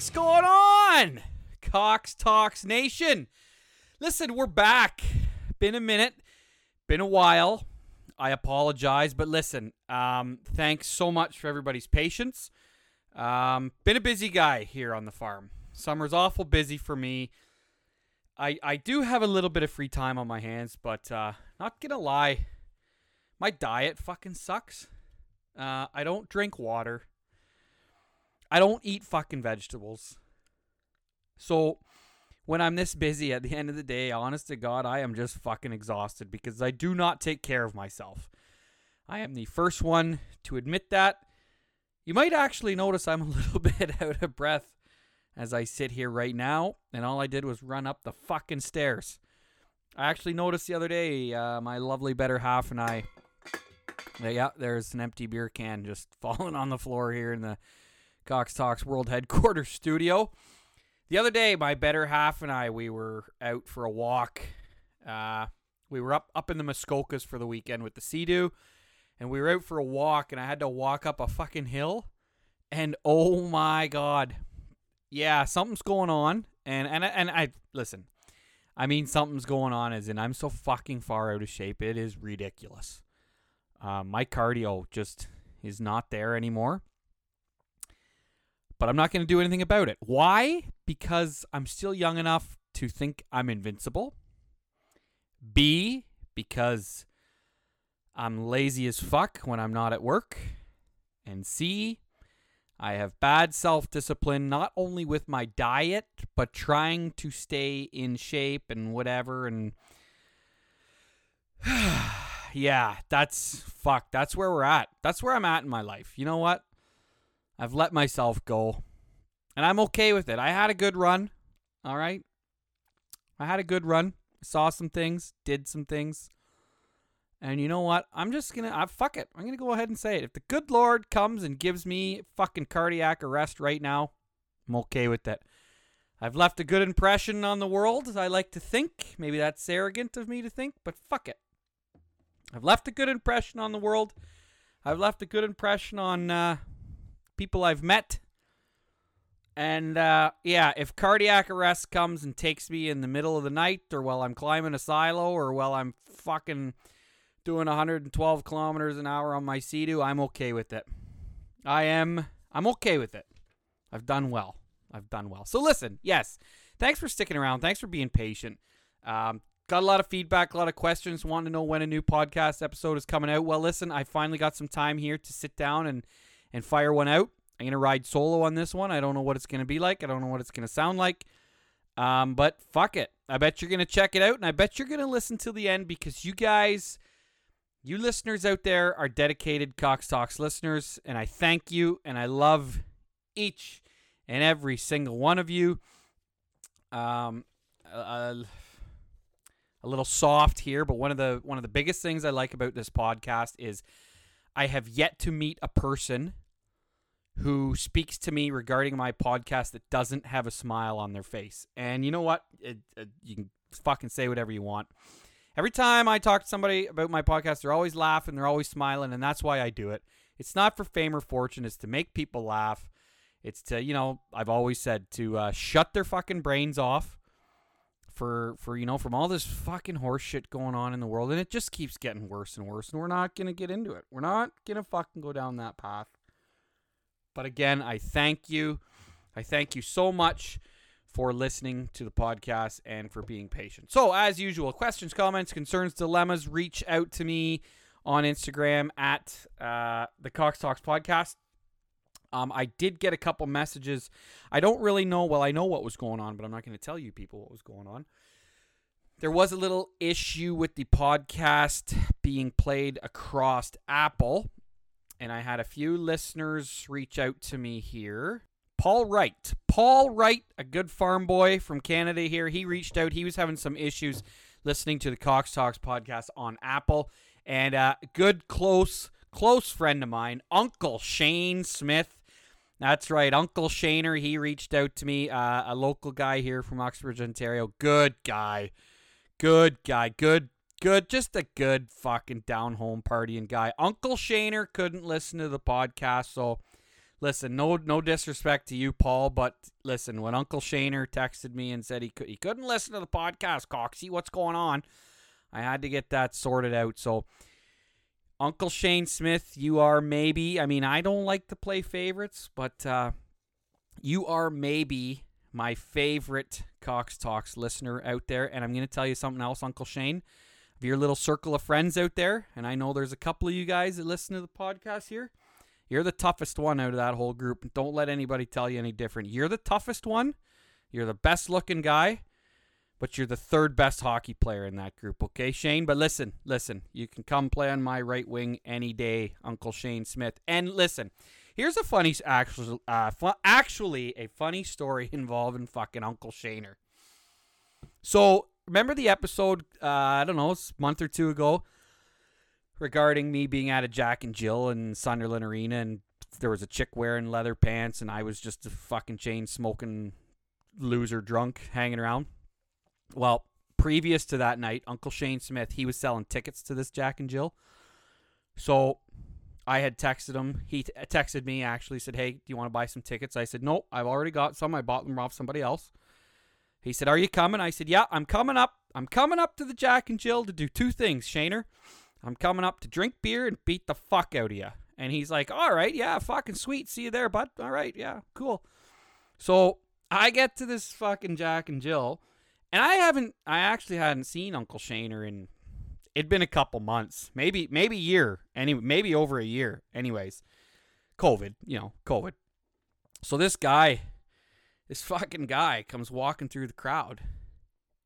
fuck's going on? Cox Talks Nation. Listen, we're back. Been a minute, been a while. I apologize, but listen, um, thanks so much for everybody's patience. Um, been a busy guy here on the farm. Summer's awful busy for me. I I do have a little bit of free time on my hands, but uh, not gonna lie, my diet fucking sucks. Uh, I don't drink water. I don't eat fucking vegetables. So when I'm this busy at the end of the day, honest to God, I am just fucking exhausted because I do not take care of myself. I am the first one to admit that. You might actually notice I'm a little bit out of breath as I sit here right now, and all I did was run up the fucking stairs. I actually noticed the other day, uh, my lovely better half and I. Yeah, there's an empty beer can just falling on the floor here in the Cox Talks World Headquarters studio. The other day, my better half and I, we were out for a walk. Uh, we were up up in the Muskokas for the weekend with the Sea-Doo, and we were out for a walk, and I had to walk up a fucking hill, and oh my god, yeah, something's going on, and and and I listen, I mean something's going on, as in I'm so fucking far out of shape, it is ridiculous. Uh, my cardio just is not there anymore but I'm not going to do anything about it. Why? Because I'm still young enough to think I'm invincible. B, because I'm lazy as fuck when I'm not at work. And C, I have bad self discipline, not only with my diet, but trying to stay in shape and whatever. And yeah, that's fuck. That's where we're at. That's where I'm at in my life. You know what? I've let myself go. And I'm okay with it. I had a good run. All right. I had a good run. Saw some things, did some things. And you know what? I'm just going to, fuck it. I'm going to go ahead and say it. If the good Lord comes and gives me fucking cardiac arrest right now, I'm okay with it. I've left a good impression on the world, as I like to think. Maybe that's arrogant of me to think, but fuck it. I've left a good impression on the world. I've left a good impression on uh, people I've met. And uh, yeah, if cardiac arrest comes and takes me in the middle of the night, or while I'm climbing a silo, or while I'm fucking doing 112 kilometers an hour on my Sea-Doo, I'm okay with it. I am. I'm okay with it. I've done well. I've done well. So listen, yes, thanks for sticking around. Thanks for being patient. Um, got a lot of feedback, a lot of questions, wanting to know when a new podcast episode is coming out. Well, listen, I finally got some time here to sit down and and fire one out. I'm going to ride solo on this one. I don't know what it's going to be like. I don't know what it's going to sound like. Um, but fuck it. I bet you're going to check it out, and I bet you're going to listen till the end because you guys, you listeners out there, are dedicated Cox Talks listeners, and I thank you, and I love each and every single one of you. Um, a, a little soft here, but one of the one of the biggest things I like about this podcast is I have yet to meet a person who speaks to me regarding my podcast that doesn't have a smile on their face. And you know what? It, it, you can fucking say whatever you want. Every time I talk to somebody about my podcast, they're always laughing, they're always smiling, and that's why I do it. It's not for fame or fortune, it's to make people laugh. It's to, you know, I've always said to uh, shut their fucking brains off for for you know from all this fucking horse shit going on in the world and it just keeps getting worse and worse and we're not going to get into it. We're not going to fucking go down that path. But again, I thank you. I thank you so much for listening to the podcast and for being patient. So, as usual, questions, comments, concerns, dilemmas, reach out to me on Instagram at uh, the Cox Talks Podcast. Um, I did get a couple messages. I don't really know. Well, I know what was going on, but I'm not going to tell you people what was going on. There was a little issue with the podcast being played across Apple, and I had a few listeners reach out to me here. Paul Wright. Paul Wright, a good farm boy from Canada here. He reached out. He was having some issues listening to the Cox Talks podcast on Apple. And a uh, good, close, close friend of mine, Uncle Shane Smith, that's right, Uncle Shaner. He reached out to me, uh, a local guy here from Oxford, Ontario. Good guy, good guy, good, good, just a good fucking down home partying guy. Uncle Shaner couldn't listen to the podcast, so listen, no no disrespect to you, Paul, but listen, when Uncle Shaner texted me and said he could he couldn't listen to the podcast, Coxie, what's going on? I had to get that sorted out. So Uncle Shane Smith, you are maybe I mean, I don't like to play favorites, but uh you are maybe my favorite Cox Talks listener out there. And I'm going to tell you something else, Uncle Shane. Of your little circle of friends out there, and I know there's a couple of you guys that listen to the podcast here. You're the toughest one out of that whole group. Don't let anybody tell you any different. You're the toughest one. You're the best looking guy, but you're the third best hockey player in that group, okay, Shane? But listen, listen, you can come play on my right wing any day, Uncle Shane Smith. And listen, Here's a funny, actually, uh, fu- actually a funny story involving fucking Uncle Shaner. So remember the episode? Uh, I don't know, a month or two ago, regarding me being at a Jack and Jill in Sunderland Arena, and there was a chick wearing leather pants, and I was just a fucking chain smoking loser drunk hanging around. Well, previous to that night, Uncle Shane Smith he was selling tickets to this Jack and Jill. So I had texted him. He t- texted me actually said, "Hey, do you want to buy some tickets?" I said, "Nope, I've already got some. I bought them off somebody else." He said, "Are you coming?" I said, "Yeah, I'm coming up. I'm coming up to the Jack and Jill to do two things, Shaner. I'm coming up to drink beer and beat the fuck out of you." And he's like, "All right, yeah, fucking sweet. See you there, bud. All right, yeah, cool." So I get to this fucking Jack and Jill, and I haven't, I actually hadn't seen Uncle Shaner in it'd been a couple months, maybe maybe a year, any maybe over a year. Anyways, COVID, you know, COVID. So this guy, this fucking guy, comes walking through the crowd,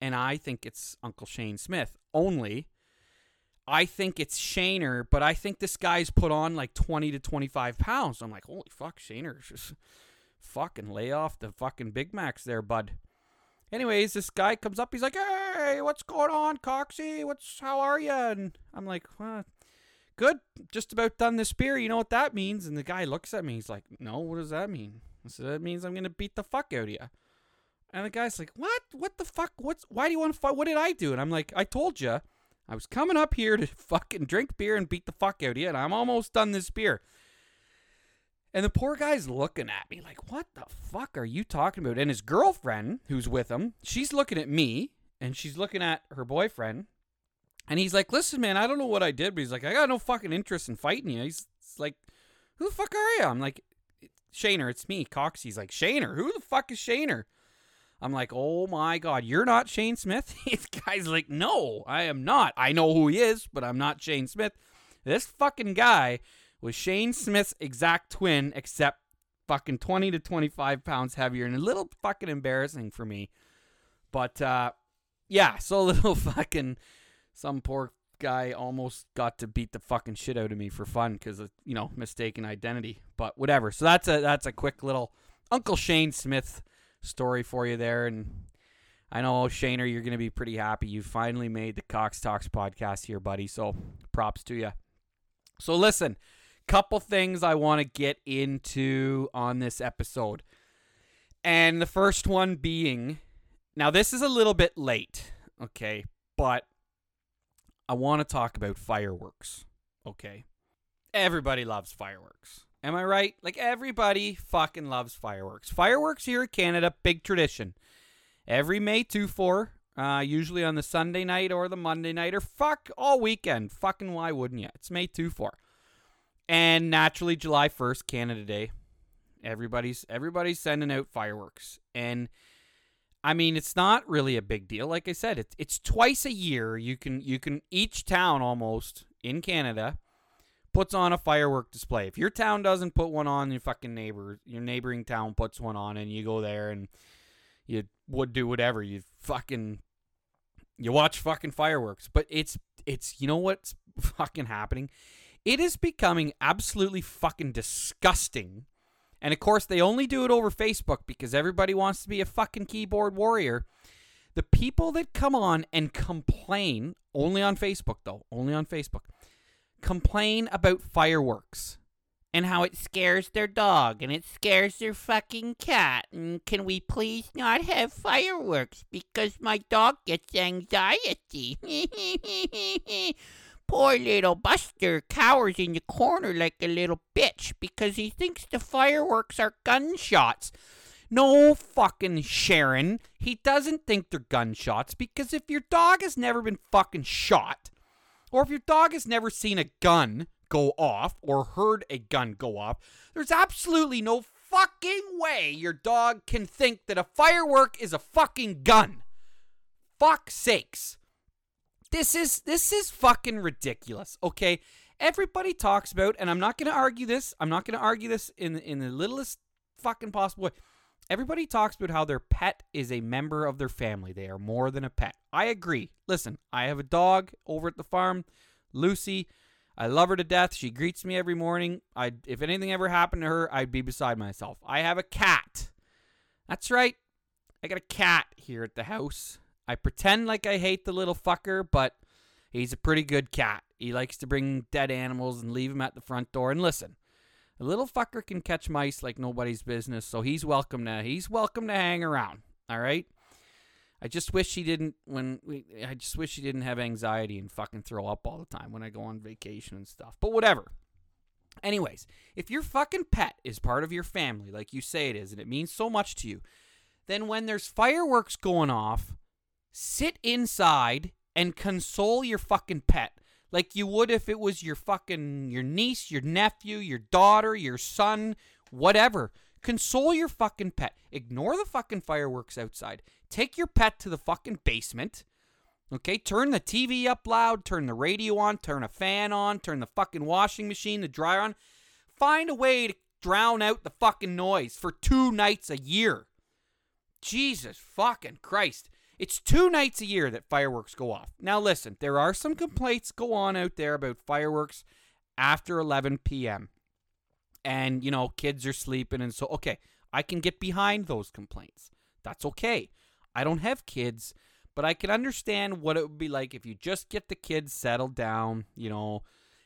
and I think it's Uncle Shane Smith. Only, I think it's Shaner, but I think this guy's put on like twenty to twenty five pounds. I'm like, holy fuck, Shaner, just fucking lay off the fucking Big Macs there, bud. Anyways, this guy comes up. He's like, "Hey, what's going on, Coxie? What's how are you?" And I'm like, well, "Good. Just about done this beer. You know what that means?" And the guy looks at me. He's like, "No, what does that mean?" Said, "That means I'm gonna beat the fuck out of you." And the guy's like, "What? What the fuck? What's? Why do you want to fight? What did I do?" And I'm like, "I told you, I was coming up here to fucking drink beer and beat the fuck out of you, and I'm almost done this beer." And the poor guy's looking at me like, what the fuck are you talking about? And his girlfriend, who's with him, she's looking at me and she's looking at her boyfriend. And he's like, listen, man, I don't know what I did, but he's like, I got no fucking interest in fighting you. He's like, who the fuck are you? I'm like, Shaner, it's me, Cox. He's like, Shaner, who the fuck is Shaner? I'm like, oh my god, you're not Shane Smith? this guy's like, no, I am not. I know who he is, but I'm not Shane Smith. This fucking guy was Shane Smith's exact twin, except fucking 20 to 25 pounds heavier and a little fucking embarrassing for me. But uh, yeah, so a little fucking some poor guy almost got to beat the fucking shit out of me for fun because of you know mistaken identity. But whatever. So that's a that's a quick little Uncle Shane Smith story for you there, and I know Shaner, you're gonna be pretty happy. You finally made the Cox Talks podcast here, buddy. So props to you. So listen, couple things I want to get into on this episode. And the first one being now, this is a little bit late, okay, but I want to talk about fireworks, okay? Everybody loves fireworks. Am I right? Like, everybody fucking loves fireworks. Fireworks here in Canada, big tradition. Every May 2 4, uh, usually on the Sunday night or the Monday night, or fuck all weekend. Fucking why wouldn't you? It's May 2 4. And naturally, July 1st, Canada Day. Everybody's everybody's sending out fireworks. And I mean, it's not really a big deal. Like I said, it's it's twice a year. You can you can each town almost in Canada puts on a firework display. If your town doesn't put one on, your fucking neighbor, your neighboring town puts one on, and you go there and you would do whatever. You fucking you watch fucking fireworks. But it's it's you know what's fucking happening it is becoming absolutely fucking disgusting. And of course, they only do it over Facebook because everybody wants to be a fucking keyboard warrior. The people that come on and complain, only on Facebook though, only on Facebook, complain about fireworks and how it scares their dog and it scares their fucking cat. And can we please not have fireworks because my dog gets anxiety? Poor little Buster cowers in the corner like a little bitch because he thinks the fireworks are gunshots. No fucking Sharon. He doesn't think they're gunshots because if your dog has never been fucking shot, or if your dog has never seen a gun go off or heard a gun go off, there's absolutely no fucking way your dog can think that a firework is a fucking gun. Fuck sakes. This is this is fucking ridiculous. Okay? Everybody talks about and I'm not going to argue this. I'm not going to argue this in in the littlest fucking possible way. Everybody talks about how their pet is a member of their family. They are more than a pet. I agree. Listen, I have a dog over at the farm, Lucy. I love her to death. She greets me every morning. I if anything ever happened to her, I'd be beside myself. I have a cat. That's right. I got a cat here at the house. I pretend like I hate the little fucker, but he's a pretty good cat. He likes to bring dead animals and leave them at the front door. And listen, the little fucker can catch mice like nobody's business, so he's welcome to he's welcome to hang around. All right. I just wish he didn't when we I just wish he didn't have anxiety and fucking throw up all the time when I go on vacation and stuff. But whatever. Anyways, if your fucking pet is part of your family like you say it is and it means so much to you, then when there's fireworks going off, sit inside and console your fucking pet like you would if it was your fucking your niece, your nephew, your daughter, your son, whatever. Console your fucking pet. Ignore the fucking fireworks outside. Take your pet to the fucking basement. Okay, turn the TV up loud, turn the radio on, turn a fan on, turn the fucking washing machine, the dryer on. Find a way to drown out the fucking noise for two nights a year. Jesus fucking Christ. It's two nights a year that fireworks go off. Now, listen, there are some complaints go on out there about fireworks after 11 p.m. And, you know, kids are sleeping. And so, okay, I can get behind those complaints. That's okay. I don't have kids, but I can understand what it would be like if you just get the kids settled down, you know.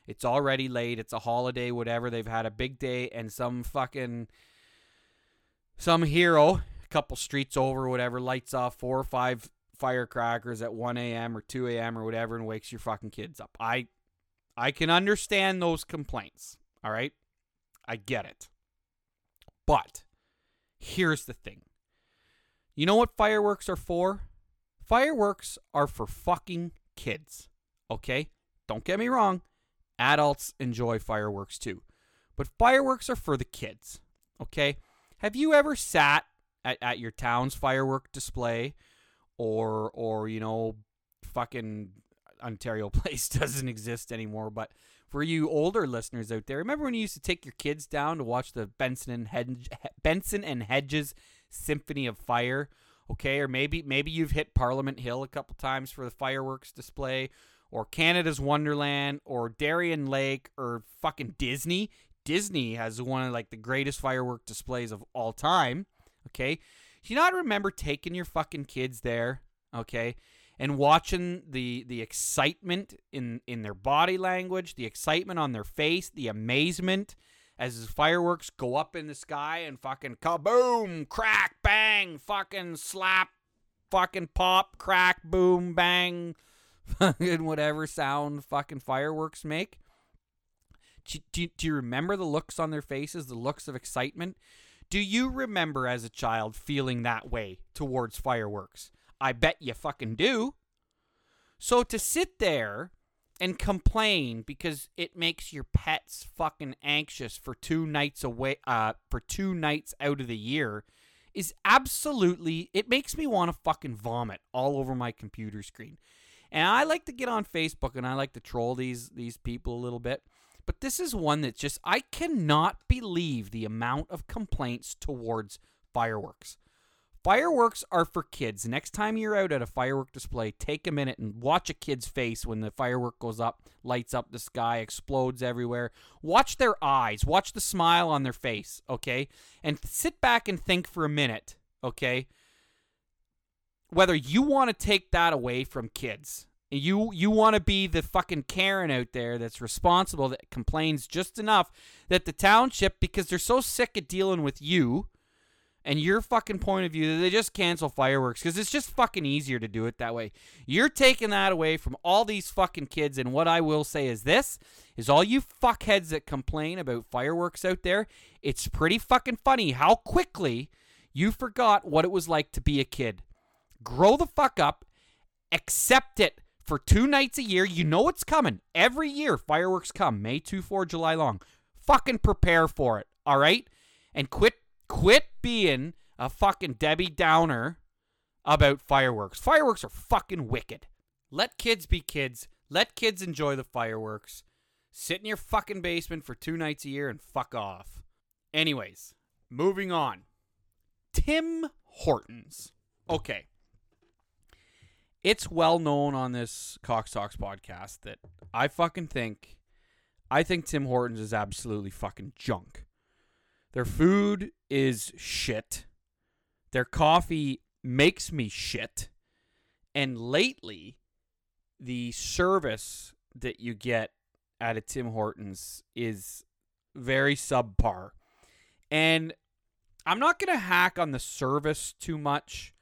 It's already late. It's a holiday, whatever. They've had a big day, and some fucking some hero couple streets over, whatever, lights off four or five firecrackers at 1 a.m. or 2 a.m. or whatever and wakes your fucking kids up. I I can understand those complaints. All right? I get it. But here's the thing. You know what fireworks are for? Fireworks are for fucking kids. Okay? Don't get me wrong. Adults enjoy fireworks too. But fireworks are for the kids. Okay? Have you ever sat at, at your town's firework display or or you know fucking Ontario Place doesn't exist anymore. But for you older listeners out there remember when you used to take your kids down to watch the Benson and Hedge, Benson and Hedges Symphony of Fire? Okay or maybe maybe you've hit Parliament Hill a couple times for the fireworks display or Canada's Wonderland or Darien Lake or fucking Disney. Disney has one of like the greatest firework displays of all time Okay. Do you not remember taking your fucking kids there? Okay. And watching the the excitement in in their body language, the excitement on their face, the amazement as the fireworks go up in the sky and fucking kaboom, crack, bang, fucking slap, fucking pop, crack, boom, bang, fucking whatever sound fucking fireworks make. Do, do, do you remember the looks on their faces, the looks of excitement? Do you remember as a child feeling that way towards fireworks? I bet you fucking do. So to sit there and complain because it makes your pets fucking anxious for two nights away uh for two nights out of the year is absolutely it makes me want to fucking vomit all over my computer screen. And I like to get on Facebook and I like to troll these these people a little bit. But this is one that just, I cannot believe the amount of complaints towards fireworks. Fireworks are for kids. Next time you're out at a firework display, take a minute and watch a kid's face when the firework goes up, lights up the sky, explodes everywhere. Watch their eyes, watch the smile on their face, okay? And sit back and think for a minute, okay? Whether you want to take that away from kids. You you want to be the fucking Karen out there that's responsible that complains just enough that the township because they're so sick of dealing with you and your fucking point of view that they just cancel fireworks because it's just fucking easier to do it that way. You're taking that away from all these fucking kids. And what I will say is this is all you fuckheads that complain about fireworks out there, it's pretty fucking funny how quickly you forgot what it was like to be a kid. Grow the fuck up, accept it for two nights a year. You know it's coming. Every year fireworks come, May 2, 4, July long. Fucking prepare for it, all right? And quit quit being a fucking Debbie Downer about fireworks. Fireworks are fucking wicked. Let kids be kids. Let kids enjoy the fireworks. Sit in your fucking basement for two nights a year and fuck off. Anyways, moving on. Tim Hortons. Okay. It's well known on this Cox Talks podcast that I fucking think I think Tim Hortons is absolutely fucking junk. Their food is shit. Their coffee makes me shit. And lately, the service that you get at a Tim Hortons is very subpar. And I'm not going to hack on the service too much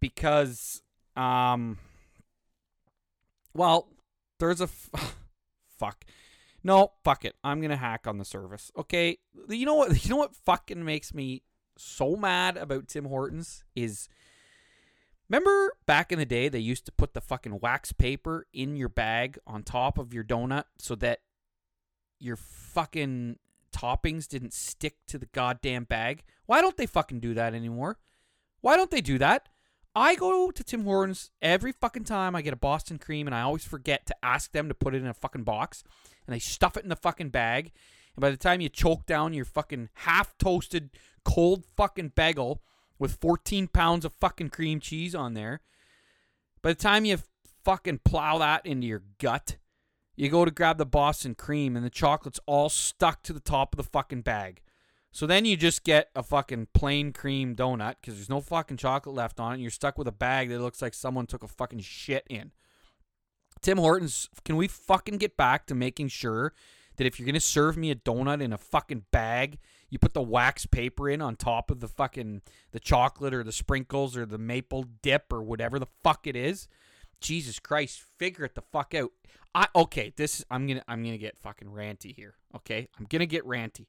because um well, there's a f- fuck. No, fuck it. I'm gonna hack on the service. Okay. You know what? You know what fucking makes me so mad about Tim Hortons is. Remember back in the day, they used to put the fucking wax paper in your bag on top of your donut so that your fucking toppings didn't stick to the goddamn bag. Why don't they fucking do that anymore? Why don't they do that? I go to Tim Hortons every fucking time I get a Boston cream and I always forget to ask them to put it in a fucking box and they stuff it in the fucking bag. And by the time you choke down your fucking half toasted cold fucking bagel with 14 pounds of fucking cream cheese on there, by the time you fucking plow that into your gut, you go to grab the Boston cream and the chocolate's all stuck to the top of the fucking bag. So then you just get a fucking plain cream donut because there's no fucking chocolate left on it. And you're stuck with a bag that looks like someone took a fucking shit in. Tim Hortons, can we fucking get back to making sure that if you're gonna serve me a donut in a fucking bag, you put the wax paper in on top of the fucking the chocolate or the sprinkles or the maple dip or whatever the fuck it is? Jesus Christ, figure it the fuck out. I okay, this I'm gonna I'm gonna get fucking ranty here. Okay, I'm gonna get ranty.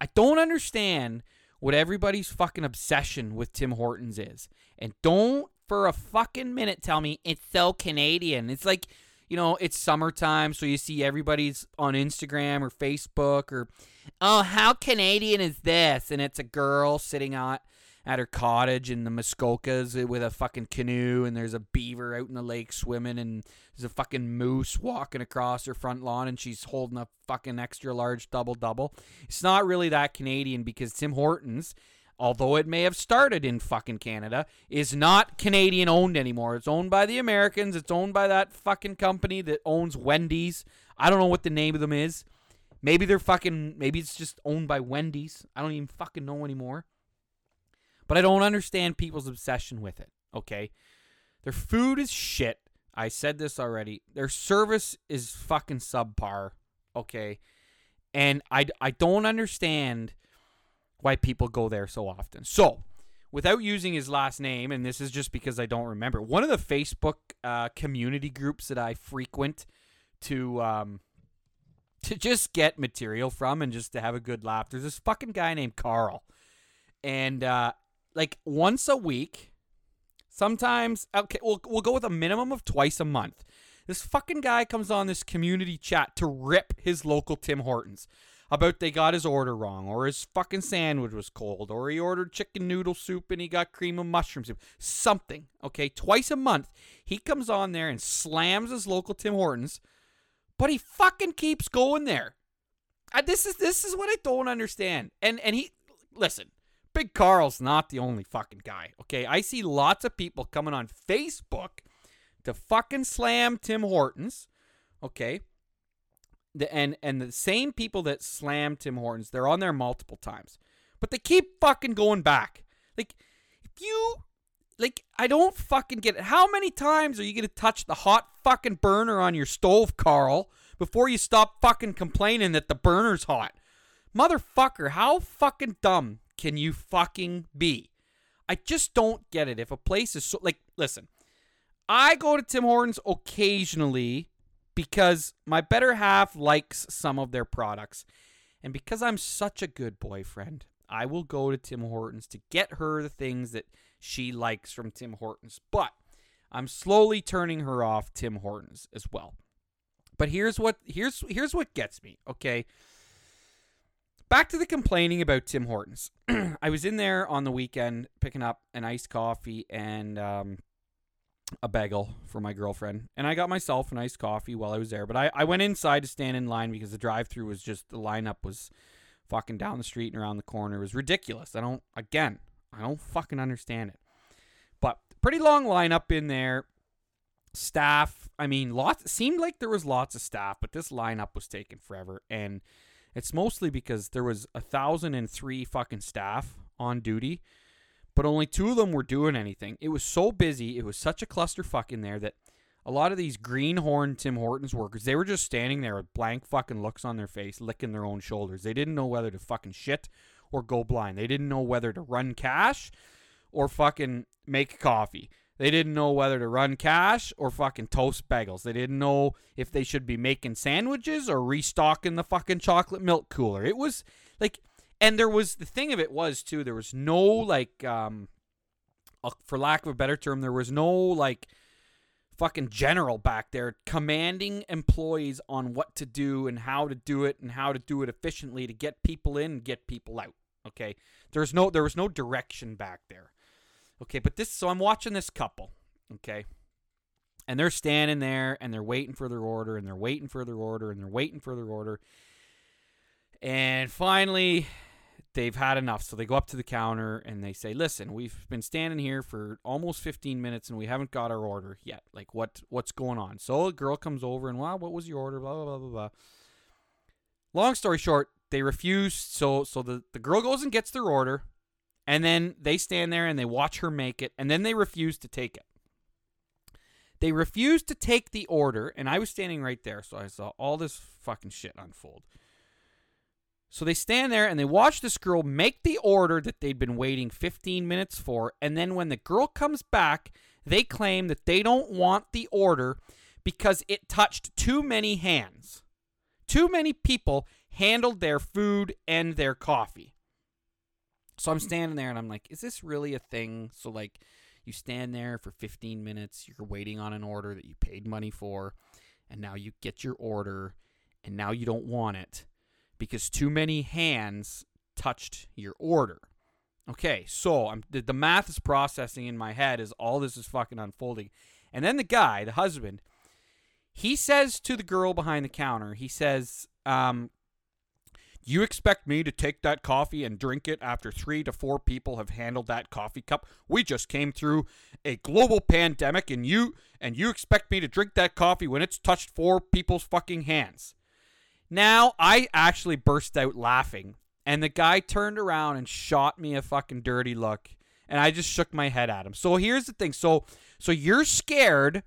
I don't understand what everybody's fucking obsession with Tim Hortons is. And don't for a fucking minute tell me it's so Canadian. It's like, you know, it's summertime, so you see everybody's on Instagram or Facebook or, oh, how Canadian is this? And it's a girl sitting out at her cottage in the Muskokas with a fucking canoe, and there's a beaver out in the lake swimming, and there's a fucking moose walking across her front lawn, and she's holding a fucking extra large double double. It's not really that Canadian because Tim Hortons, although it may have started in fucking Canada, is not Canadian owned anymore. It's owned by the Americans. It's owned by that fucking company that owns Wendy's. I don't know what the name of them is. Maybe they're fucking. Maybe it's just owned by Wendy's. I don't even fucking know anymore. But I don't understand people's obsession with it, okay? Their food is shit. I said this already. Their service is fucking subpar, okay? And I, I don't understand why people go there so often. So, without using his last name, and this is just because I don't remember, one of the Facebook uh, community groups that I frequent to um, to just get material from and just to have a good laugh. There's this fucking guy named Carl, and uh, like once a week. Sometimes okay, we'll we'll go with a minimum of twice a month. This fucking guy comes on this community chat to rip his local Tim Hortons about they got his order wrong or his fucking sandwich was cold or he ordered chicken noodle soup and he got cream of mushroom soup. Something, okay? Twice a month, he comes on there and slams his local Tim Hortons, but he fucking keeps going there. Uh, this is this is what I don't understand. And and he listen, Big Carl's not the only fucking guy. Okay, I see lots of people coming on Facebook to fucking slam Tim Hortons. Okay, the, and and the same people that slam Tim Hortons, they're on there multiple times, but they keep fucking going back. Like if you like, I don't fucking get it. How many times are you gonna touch the hot fucking burner on your stove, Carl, before you stop fucking complaining that the burner's hot? Motherfucker, how fucking dumb can you fucking be? I just don't get it. If a place is so like, listen, I go to Tim Hortons occasionally because my better half likes some of their products. And because I'm such a good boyfriend, I will go to Tim Hortons to get her the things that she likes from Tim Hortons. But I'm slowly turning her off Tim Hortons as well. But here's what here's here's what gets me, okay? Back to the complaining about Tim Hortons. I was in there on the weekend picking up an iced coffee and um, a bagel for my girlfriend. And I got myself an iced coffee while I was there. But I, I went inside to stand in line because the drive through was just, the lineup was fucking down the street and around the corner. It was ridiculous. I don't, again, I don't fucking understand it. But pretty long lineup in there. Staff, I mean, lots, seemed like there was lots of staff, but this lineup was taking forever. And it's mostly because there was a thousand and three fucking staff on duty, but only two of them were doing anything. It was so busy, it was such a clusterfuck in there that a lot of these greenhorn Tim Hortons workers, they were just standing there with blank fucking looks on their face, licking their own shoulders. They didn't know whether to fucking shit or go blind. They didn't know whether to run cash or fucking make coffee. They didn't know whether to run cash or fucking toast bagels. They didn't know if they should be making sandwiches or restocking the fucking chocolate milk cooler. It was like, and there was the thing of it was too. There was no like, um, uh, for lack of a better term, there was no like fucking general back there commanding employees on what to do and how to do it and how to do it efficiently to get people in and get people out. Okay, there's no there was no direction back there. Okay, but this so I'm watching this couple, okay? And they're standing there and they're waiting for their order and they're waiting for their order and they're waiting for their order. And finally they've had enough. So they go up to the counter and they say, "Listen, we've been standing here for almost 15 minutes and we haven't got our order yet. Like what what's going on?" So a girl comes over and, "Wow, what was your order?" blah blah blah blah blah. Long story short, they refuse. So so the the girl goes and gets their order and then they stand there and they watch her make it, and then they refuse to take it. They refuse to take the order, and I was standing right there, so I saw all this fucking shit unfold. So they stand there and they watch this girl make the order that they'd been waiting 15 minutes for, and then when the girl comes back, they claim that they don't want the order because it touched too many hands. Too many people handled their food and their coffee. So I'm standing there and I'm like, is this really a thing? So like you stand there for 15 minutes, you're waiting on an order that you paid money for, and now you get your order and now you don't want it because too many hands touched your order. Okay, so I'm the, the math is processing in my head as all this is fucking unfolding. And then the guy, the husband, he says to the girl behind the counter, he says, um, you expect me to take that coffee and drink it after three to four people have handled that coffee cup? We just came through a global pandemic and you and you expect me to drink that coffee when it's touched four people's fucking hands. Now I actually burst out laughing and the guy turned around and shot me a fucking dirty look and I just shook my head at him. So here's the thing. So so you're scared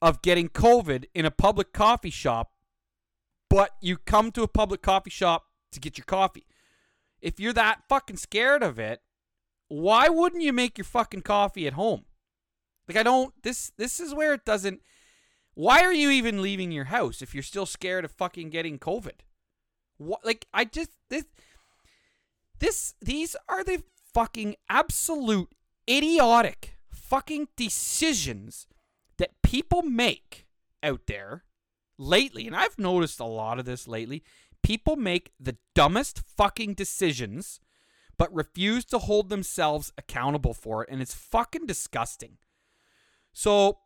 of getting COVID in a public coffee shop but you come to a public coffee shop to get your coffee. If you're that fucking scared of it, why wouldn't you make your fucking coffee at home? Like I don't this this is where it doesn't why are you even leaving your house if you're still scared of fucking getting COVID? What like I just this this these are the fucking absolute idiotic fucking decisions that people make out there lately, and I've noticed a lot of this lately, people make the dumbest fucking decisions but refuse to hold themselves accountable for it and it's fucking disgusting. So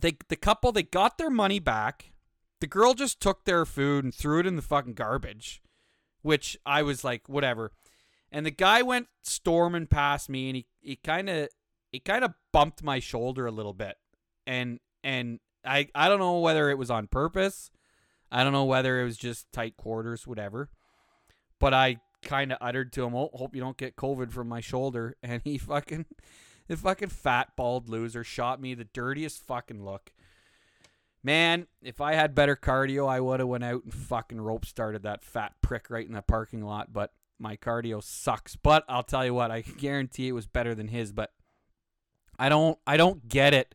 they the couple they got their money back. The girl just took their food and threw it in the fucking garbage, which I was like whatever. And the guy went storming past me and he he kind of he kind of bumped my shoulder a little bit. And and I I don't know whether it was on purpose. I don't know whether it was just tight quarters, whatever. But I kind of uttered to him, "Oh, hope you don't get COVID from my shoulder." And he fucking, the fucking fat bald loser, shot me the dirtiest fucking look. Man, if I had better cardio, I would have went out and fucking rope started that fat prick right in the parking lot. But my cardio sucks. But I'll tell you what, I guarantee it was better than his. But I don't I don't get it.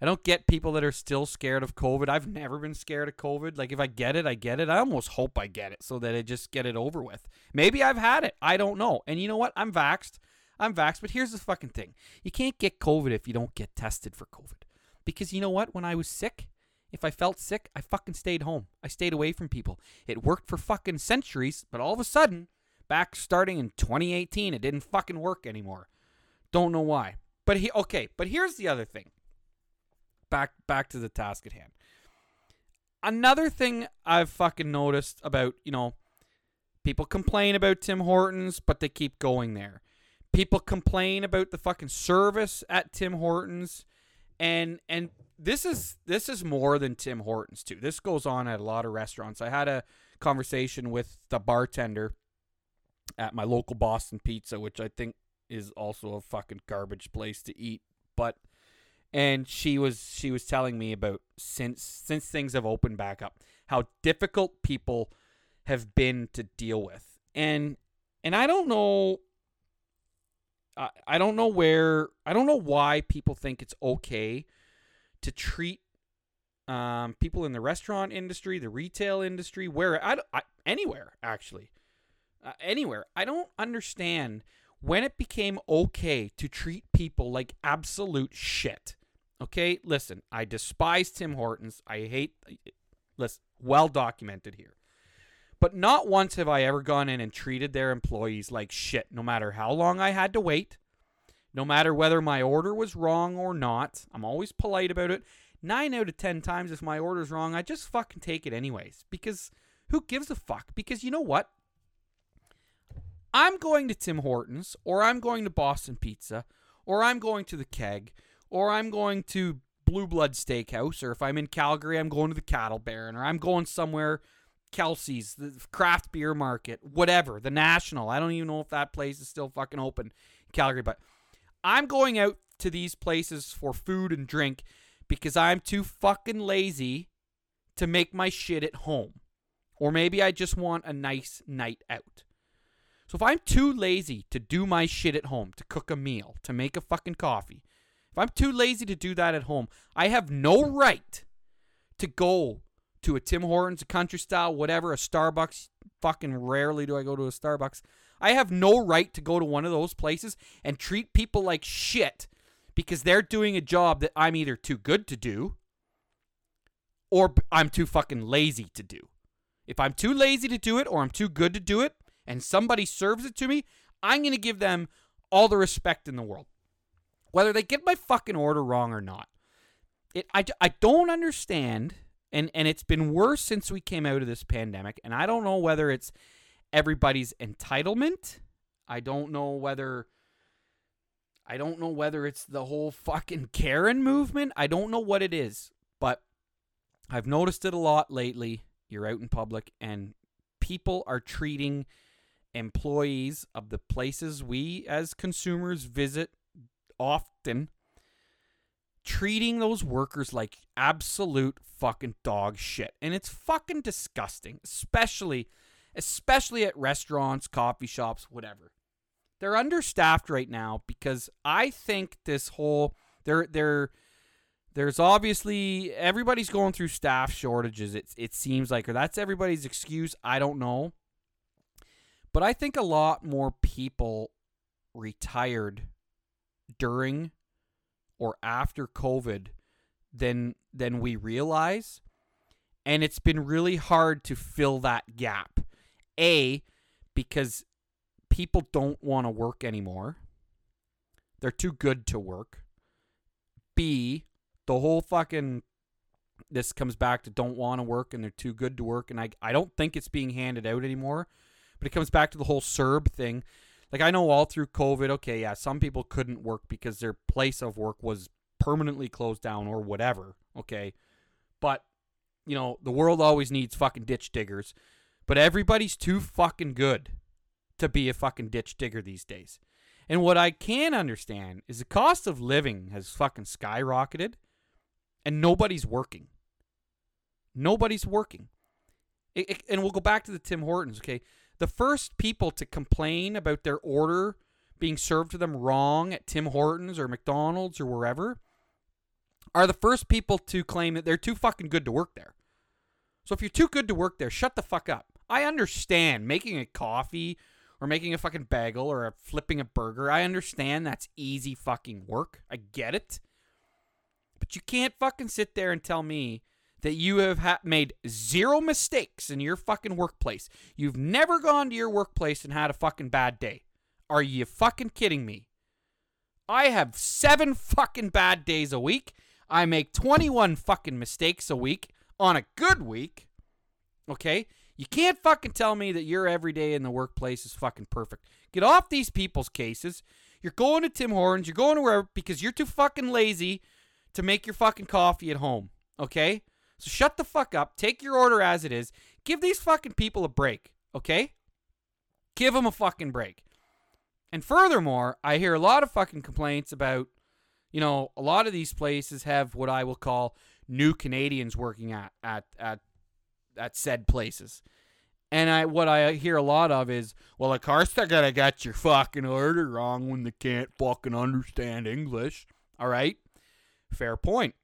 I don't get people that are still scared of COVID. I've never been scared of COVID. Like if I get it, I get it. I almost hope I get it so that I just get it over with. Maybe I've had it. I don't know. And you know what? I'm vaxxed. I'm vaxxed. But here's the fucking thing. You can't get COVID if you don't get tested for COVID. Because you know what? When I was sick, if I felt sick, I fucking stayed home. I stayed away from people. It worked for fucking centuries, but all of a sudden, back starting in 2018, it didn't fucking work anymore. Don't know why. But he okay, but here's the other thing. Back back to the task at hand. Another thing I've fucking noticed about, you know, people complain about Tim Hortons, but they keep going there. People complain about the fucking service at Tim Hortons and and this is this is more than Tim Hortons too. This goes on at a lot of restaurants. I had a conversation with the bartender at my local Boston Pizza, which I think is also a fucking garbage place to eat. But and she was she was telling me about since since things have opened back up, how difficult people have been to deal with. And and I don't know I, I don't know where I don't know why people think it's okay to treat um, people in the restaurant industry, the retail industry, where I, I anywhere actually, uh, anywhere. I don't understand when it became okay to treat people like absolute shit. Okay, listen, I despise Tim Hortons. I hate. Listen, well documented here. But not once have I ever gone in and treated their employees like shit, no matter how long I had to wait, no matter whether my order was wrong or not. I'm always polite about it. Nine out of ten times, if my order's wrong, I just fucking take it anyways. Because who gives a fuck? Because you know what? I'm going to Tim Hortons, or I'm going to Boston Pizza, or I'm going to the Keg, or I'm going to Blue Blood Steakhouse, or if I'm in Calgary, I'm going to the Cattle Baron, or I'm going somewhere Kelsey's, the craft beer market, whatever, the National. I don't even know if that place is still fucking open Calgary, but I'm going out to these places for food and drink because I'm too fucking lazy to make my shit at home. Or maybe I just want a nice night out. So if I'm too lazy to do my shit at home, to cook a meal, to make a fucking coffee, if I'm too lazy to do that at home, I have no right to go to a Tim Hortons, a country style, whatever, a Starbucks. Fucking rarely do I go to a Starbucks. I have no right to go to one of those places and treat people like shit because they're doing a job that I'm either too good to do or I'm too fucking lazy to do. If I'm too lazy to do it or I'm too good to do it and somebody serves it to me, I'm going to give them all the respect in the world. Whether they get my fucking order wrong or not. It I, I don't understand and and it's been worse since we came out of this pandemic and I don't know whether it's everybody's entitlement. I don't know whether I don't know whether it's the whole fucking Karen movement. I don't know what it is, but I've noticed it a lot lately. You're out in public and people are treating employees of the places we as consumers visit often treating those workers like absolute fucking dog shit. And it's fucking disgusting, especially especially at restaurants, coffee shops, whatever. They're understaffed right now because I think this whole they're they're there's obviously everybody's going through staff shortages. It it seems like or that's everybody's excuse. I don't know. But I think a lot more people retired during or after COVID than than we realize. And it's been really hard to fill that gap. A, because people don't want to work anymore. They're too good to work. B, the whole fucking this comes back to don't want to work and they're too good to work and I I don't think it's being handed out anymore. But it comes back to the whole CERB thing. Like I know all through COVID, okay, yeah, some people couldn't work because their place of work was permanently closed down or whatever, okay? But you know, the world always needs fucking ditch diggers. But everybody's too fucking good to be a fucking ditch digger these days. And what I can understand is the cost of living has fucking skyrocketed and nobody's working. Nobody's working. It, it, and we'll go back to the Tim Hortons, okay? The first people to complain about their order being served to them wrong at Tim Hortons or McDonald's or wherever are the first people to claim that they're too fucking good to work there. So if you're too good to work there, shut the fuck up. I understand making a coffee or making a fucking bagel or a, flipping a burger. I understand that's easy fucking work. I get it. But you can't fucking sit there and tell me that you have ha- made zero mistakes in your fucking workplace. You've never gone to your workplace and had a fucking bad day. Are you fucking kidding me? I have seven fucking bad days a week. I make 21 fucking mistakes a week on a good week. Okay? You can't fucking tell me that your every day in the workplace is fucking perfect. Get off these people's cases. You're going to Tim Hortons, you're going to wherever because you're too fucking lazy to make your fucking coffee at home. Okay? So shut the fuck up. Take your order as it is. Give these fucking people a break. Okay? Give them a fucking break. And furthermore, I hear a lot of fucking complaints about, you know, a lot of these places have what I will call new Canadians working at at at at said places. And I what I hear a lot of is, well, of course they're gonna get your fucking order wrong when they can't fucking understand English. All right, fair point.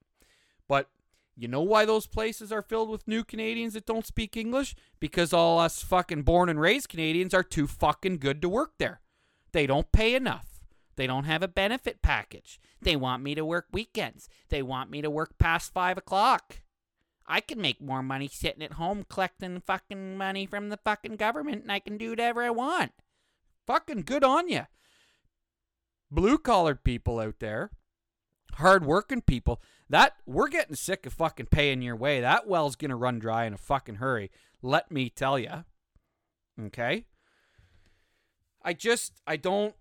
But you know why those places are filled with new Canadians that don't speak English? Because all us fucking born and raised Canadians are too fucking good to work there. They don't pay enough. They don't have a benefit package. They want me to work weekends. They want me to work past five o'clock. I can make more money sitting at home collecting fucking money from the fucking government and I can do whatever I want. Fucking good on you. Blue collared people out there, hard working people, that we're getting sick of fucking paying your way. That well's gonna run dry in a fucking hurry. Let me tell you. Okay? I just I don't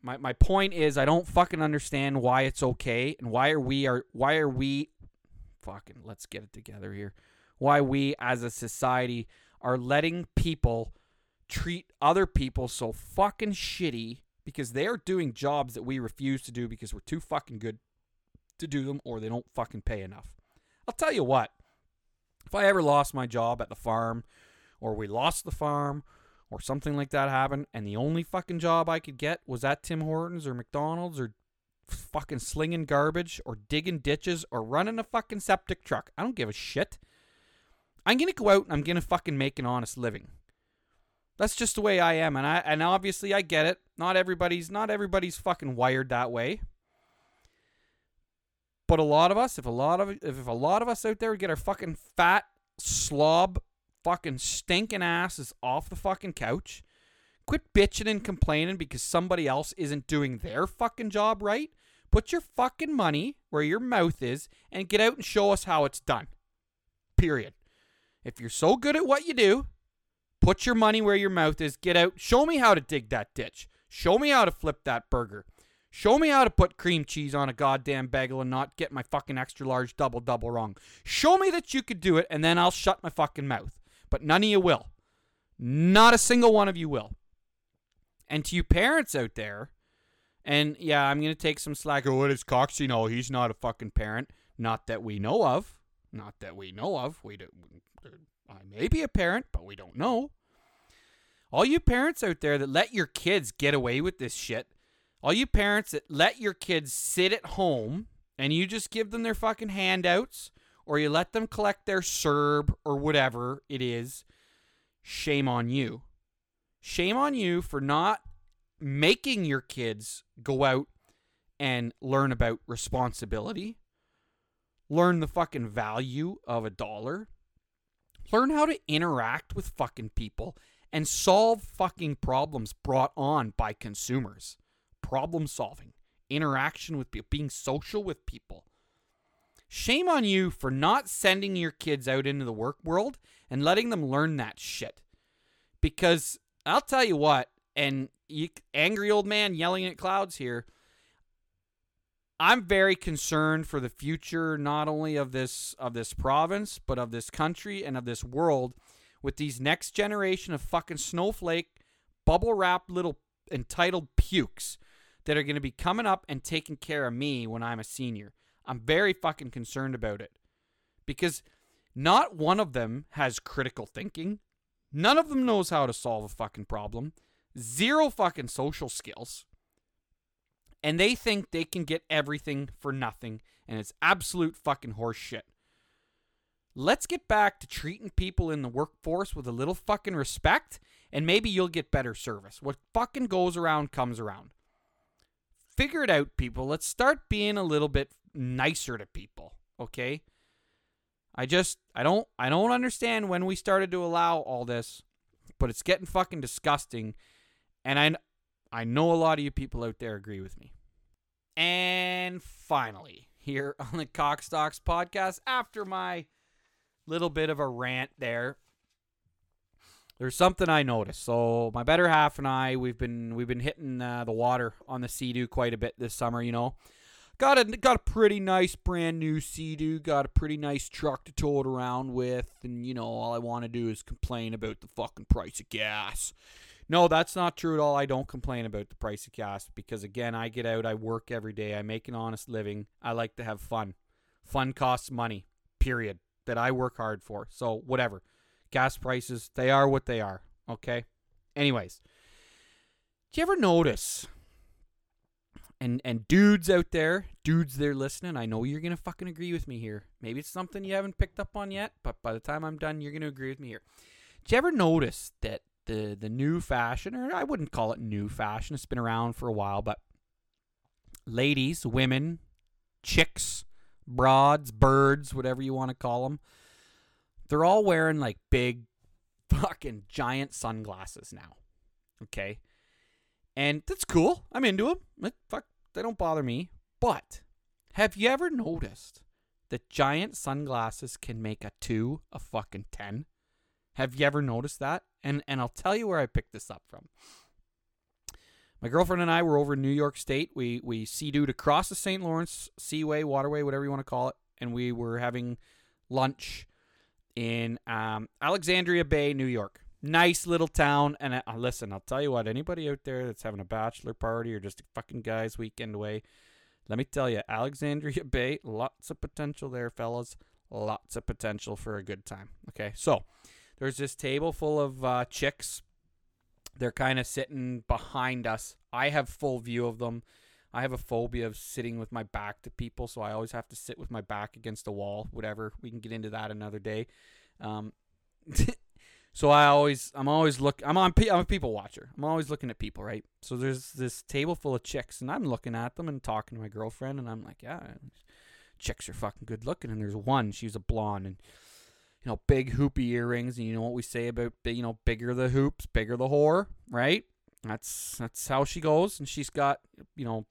my my point is I don't fucking understand why it's okay and why are we are why are we fucking let's get it together here. Why we as a society are letting people treat other people so fucking shitty because they're doing jobs that we refuse to do because we're too fucking good to do them or they don't fucking pay enough. I'll tell you what. If I ever lost my job at the farm or we lost the farm or something like that happened and the only fucking job I could get was at Tim Hortons or McDonald's or fucking slinging garbage or digging ditches or running a fucking septic truck. I don't give a shit. I'm going to go out and I'm going to fucking make an honest living. That's just the way I am and I and obviously I get it. Not everybody's not everybody's fucking wired that way. But a lot of us, if a lot of if a lot of us out there get our fucking fat slob fucking stinking asses off the fucking couch, quit bitching and complaining because somebody else isn't doing their fucking job right. Put your fucking money where your mouth is and get out and show us how it's done. Period. If you're so good at what you do, put your money where your mouth is. Get out. Show me how to dig that ditch. Show me how to flip that burger. Show me how to put cream cheese on a goddamn bagel and not get my fucking extra large double double wrong. Show me that you could do it and then I'll shut my fucking mouth. But none of you will. Not a single one of you will. And to you parents out there, and yeah, I'm going to take some slack. Oh, what is Cox? You know, he's not a fucking parent. Not that we know of. Not that we know of. We do. I may be a parent, but we don't know. All you parents out there that let your kids get away with this shit, all you parents that let your kids sit at home and you just give them their fucking handouts or you let them collect their CERB or whatever it is, shame on you. Shame on you for not making your kids go out and learn about responsibility, learn the fucking value of a dollar, learn how to interact with fucking people and solve fucking problems brought on by consumers. Problem solving, interaction with people, being social with people. Shame on you for not sending your kids out into the work world and letting them learn that shit. Because I'll tell you what, and you, angry old man yelling at clouds here. I'm very concerned for the future, not only of this of this province, but of this country and of this world, with these next generation of fucking snowflake, bubble wrapped little entitled pukes that are going to be coming up and taking care of me when I'm a senior. I'm very fucking concerned about it because not one of them has critical thinking. None of them knows how to solve a fucking problem. Zero fucking social skills. And they think they can get everything for nothing, and it's absolute fucking horse shit. Let's get back to treating people in the workforce with a little fucking respect, and maybe you'll get better service. What fucking goes around comes around. Figure it out, people. Let's start being a little bit nicer to people, okay? I just I don't I don't understand when we started to allow all this, but it's getting fucking disgusting, and I I know a lot of you people out there agree with me. And finally, here on the Cox Talks podcast, after my little bit of a rant there, there's something I noticed. So my better half and I, we've been we've been hitting uh, the water on the Sea-Doo quite a bit this summer. You know, got a got a pretty nice brand new Sea-Doo. Got a pretty nice truck to tow it around with, and you know, all I want to do is complain about the fucking price of gas. No, that's not true at all. I don't complain about the price of gas because again, I get out, I work every day, I make an honest living. I like to have fun. Fun costs money. Period. That I work hard for. So whatever. Gas prices, they are what they are. Okay. Anyways, do you ever notice? And and dudes out there, dudes they're listening, I know you're gonna fucking agree with me here. Maybe it's something you haven't picked up on yet, but by the time I'm done, you're gonna agree with me here. Do you ever notice that the the new fashion, or I wouldn't call it new fashion, it's been around for a while, but ladies, women, chicks, broads, birds, whatever you want to call them, they're all wearing like big fucking giant sunglasses now. Okay. And that's cool. I'm into them. Fuck, they don't bother me. But have you ever noticed that giant sunglasses can make a 2 a fucking 10? Have you ever noticed that? And and I'll tell you where I picked this up from. My girlfriend and I were over in New York State. We we sea-dooed across the St. Lawrence Seaway, waterway, whatever you want to call it, and we were having lunch in um, Alexandria Bay, New York. Nice little town. And uh, listen, I'll tell you what, anybody out there that's having a bachelor party or just a fucking guy's weekend away, let me tell you, Alexandria Bay, lots of potential there, fellas. Lots of potential for a good time. Okay, so there's this table full of uh, chicks. They're kind of sitting behind us. I have full view of them. I have a phobia of sitting with my back to people, so I always have to sit with my back against the wall. Whatever, we can get into that another day. Um, so I always, I'm always look. I'm on. I'm a people watcher. I'm always looking at people, right? So there's this table full of chicks, and I'm looking at them and talking to my girlfriend, and I'm like, yeah, chicks are fucking good looking. And there's one, she's a blonde, and you know, big hoopy earrings, and you know what we say about you know, bigger the hoops, bigger the whore, right? That's that's how she goes, and she's got you know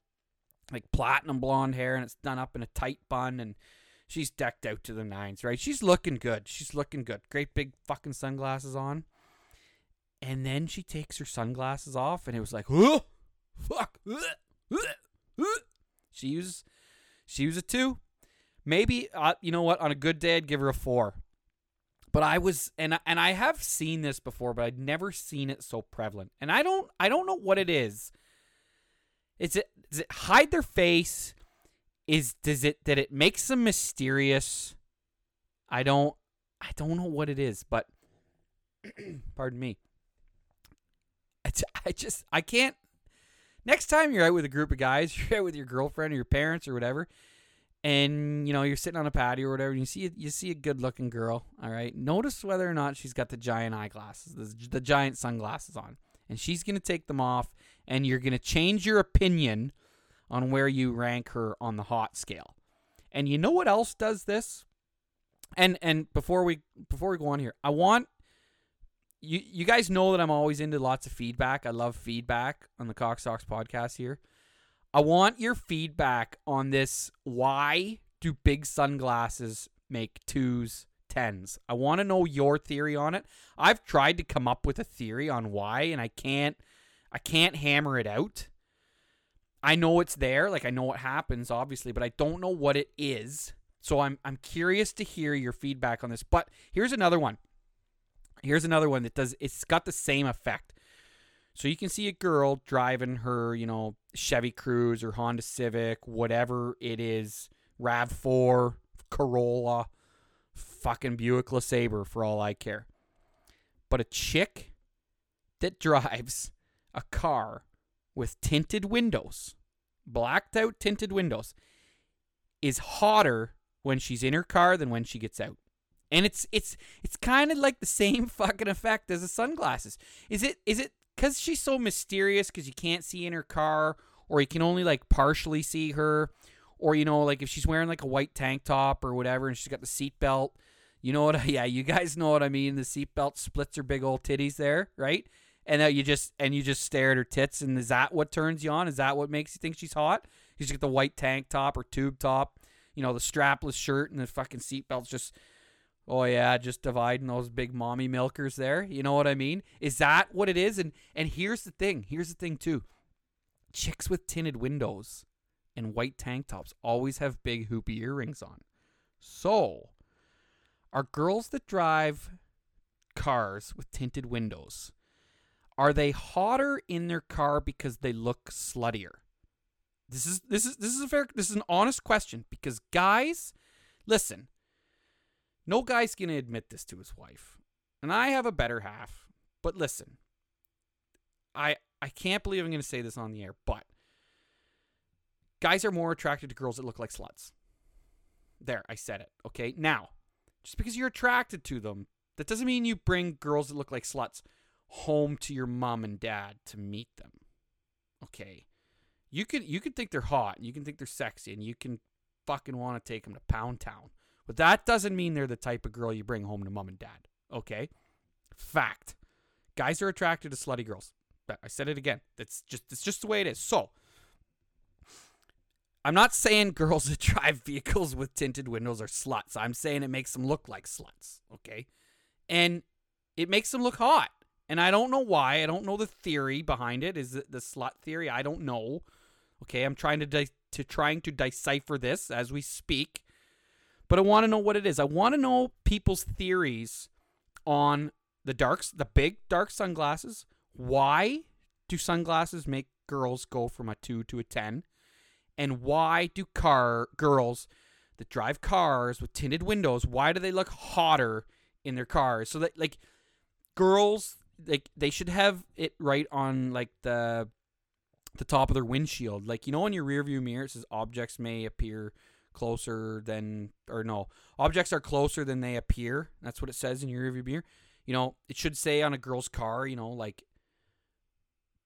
like platinum blonde hair and it's done up in a tight bun and she's decked out to the nines, right? She's looking good. She's looking good. Great big fucking sunglasses on. And then she takes her sunglasses off and it was like, oh, fuck. She was, she was a two. Maybe, uh, you know what? On a good day, I'd give her a four. But I was, and and I have seen this before, but I'd never seen it so prevalent. And I don't, I don't know what it is. Is it does it hide their face? Is does it that it makes them mysterious? I don't I don't know what it is, but pardon me. I just I can't. Next time you're out with a group of guys, you're out with your girlfriend or your parents or whatever, and you know you're sitting on a patio or whatever, and you see you see a good looking girl. All right, notice whether or not she's got the giant eyeglasses, the, the giant sunglasses on, and she's gonna take them off, and you're gonna change your opinion on where you rank her on the hot scale. And you know what else does this? And and before we before we go on here, I want you you guys know that I'm always into lots of feedback. I love feedback on the Cox Talks podcast here. I want your feedback on this why do big sunglasses make twos tens? I want to know your theory on it. I've tried to come up with a theory on why and I can't I can't hammer it out. I know it's there, like I know what happens, obviously, but I don't know what it is. So I'm I'm curious to hear your feedback on this. But here's another one. Here's another one that does it's got the same effect. So you can see a girl driving her, you know, Chevy Cruze or Honda Civic, whatever it is, RAV4, Corolla, fucking Buick LeSabre for all I care. but a chick that drives a car with tinted windows, blacked out tinted windows, is hotter when she's in her car than when she gets out. And it's it's it's kind of like the same fucking effect as the sunglasses. Is it is it cuz she's so mysterious cuz you can't see in her car or you can only like partially see her or you know like if she's wearing like a white tank top or whatever and she's got the seatbelt you know what I, yeah you guys know what i mean the seatbelt splits her big old titties there right and uh, you just and you just stare at her tits and is that what turns you on? Is that what makes you think she's hot? She's got the white tank top or tube top you know the strapless shirt and the fucking seatbelt's just oh yeah just dividing those big mommy milkers there. You know what i mean? Is that what it is? And and here's the thing. Here's the thing too. Chicks with tinted windows and white tank tops always have big hoopy earrings on. So, are girls that drive cars with tinted windows are they hotter in their car because they look sluttier? This is this is this is a fair this is an honest question because guys, listen. No guy's going to admit this to his wife. And I have a better half. But listen. I I can't believe I'm going to say this on the air, but guys are more attracted to girls that look like sluts. There, I said it. Okay. Now, just because you're attracted to them, that doesn't mean you bring girls that look like sluts home to your mom and dad to meet them. Okay. You can you could think they're hot, and you can think they're sexy, and you can fucking want to take them to Pound Town. But that doesn't mean they're the type of girl you bring home to mom and dad. Okay? Fact. Guys are attracted to slutty girls. I said it again. That's just it's just the way it is. So I'm not saying girls that drive vehicles with tinted windows are sluts. I'm saying it makes them look like sluts. Okay. And it makes them look hot. And I don't know why. I don't know the theory behind it. Is it the slut theory? I don't know. Okay, I'm trying to de- to trying to decipher this as we speak. But I want to know what it is. I want to know people's theories on the darks, the big dark sunglasses, why do sunglasses make girls go from a 2 to a 10? And why do car girls that drive cars with tinted windows, why do they look hotter in their cars? So that like girls like they should have it right on like the the top of their windshield. Like you know in your rearview mirror it says objects may appear closer than or no objects are closer than they appear that's what it says in your rearview mirror you know it should say on a girl's car you know like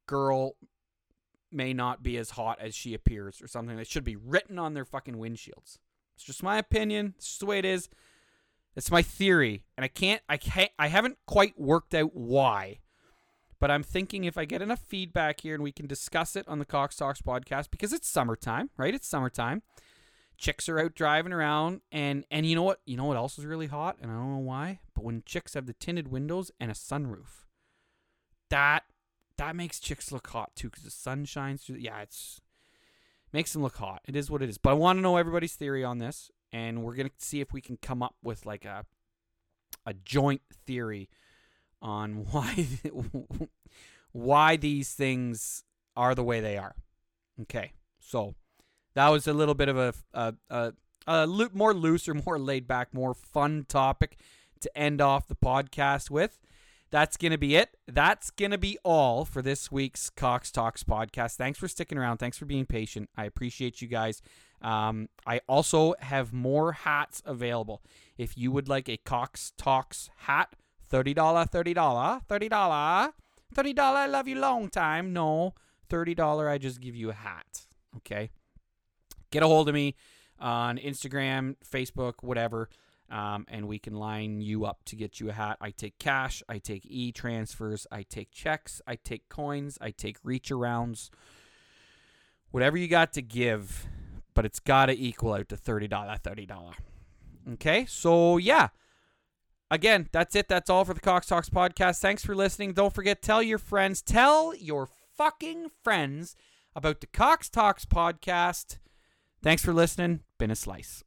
girl may not be as hot as she appears or something that should be written on their fucking windshields. It's just my opinion. It's just the way it is. It's my theory, and I can't, I can't, I haven't quite worked out why, but I'm thinking if I get enough feedback here and we can discuss it on the Cox Talks podcast because it's summertime, right? It's summertime. Chicks are out driving around, and and you know what? You know what else is really hot, and I don't know why, but when chicks have the tinted windows and a sunroof, that that makes chicks look hot too because the sun shines through. Yeah, it's makes them look hot. It is what it is. But I want to know everybody's theory on this, and we're gonna see if we can come up with like a a joint theory on why why these things are the way they are. Okay, so that was a little bit of a a, a, a lo- more looser, more laid back, more fun topic to end off the podcast with that's going to be it. That's going to be all for this week's Cox Talks podcast. Thanks for sticking around. Thanks for being patient. I appreciate you guys. Um, I also have more hats available. If you would like a Cox Talks hat, $30, $30, $30, $30, I love you long time. No, $30, I just give you a hat. Okay? Get a hold of me on Instagram, Facebook, whatever um, and we can line you up to get you a hat. I take cash, I take e transfers, I take checks, I take coins, I take reach arounds. Whatever you got to give, but it's got to equal out to $30, uh, $30. Okay, so yeah. Again, that's it. That's all for the Cox Talks podcast. Thanks for listening. Don't forget, tell your friends, tell your fucking friends about the Cox Talks podcast. Thanks for listening. Been a slice.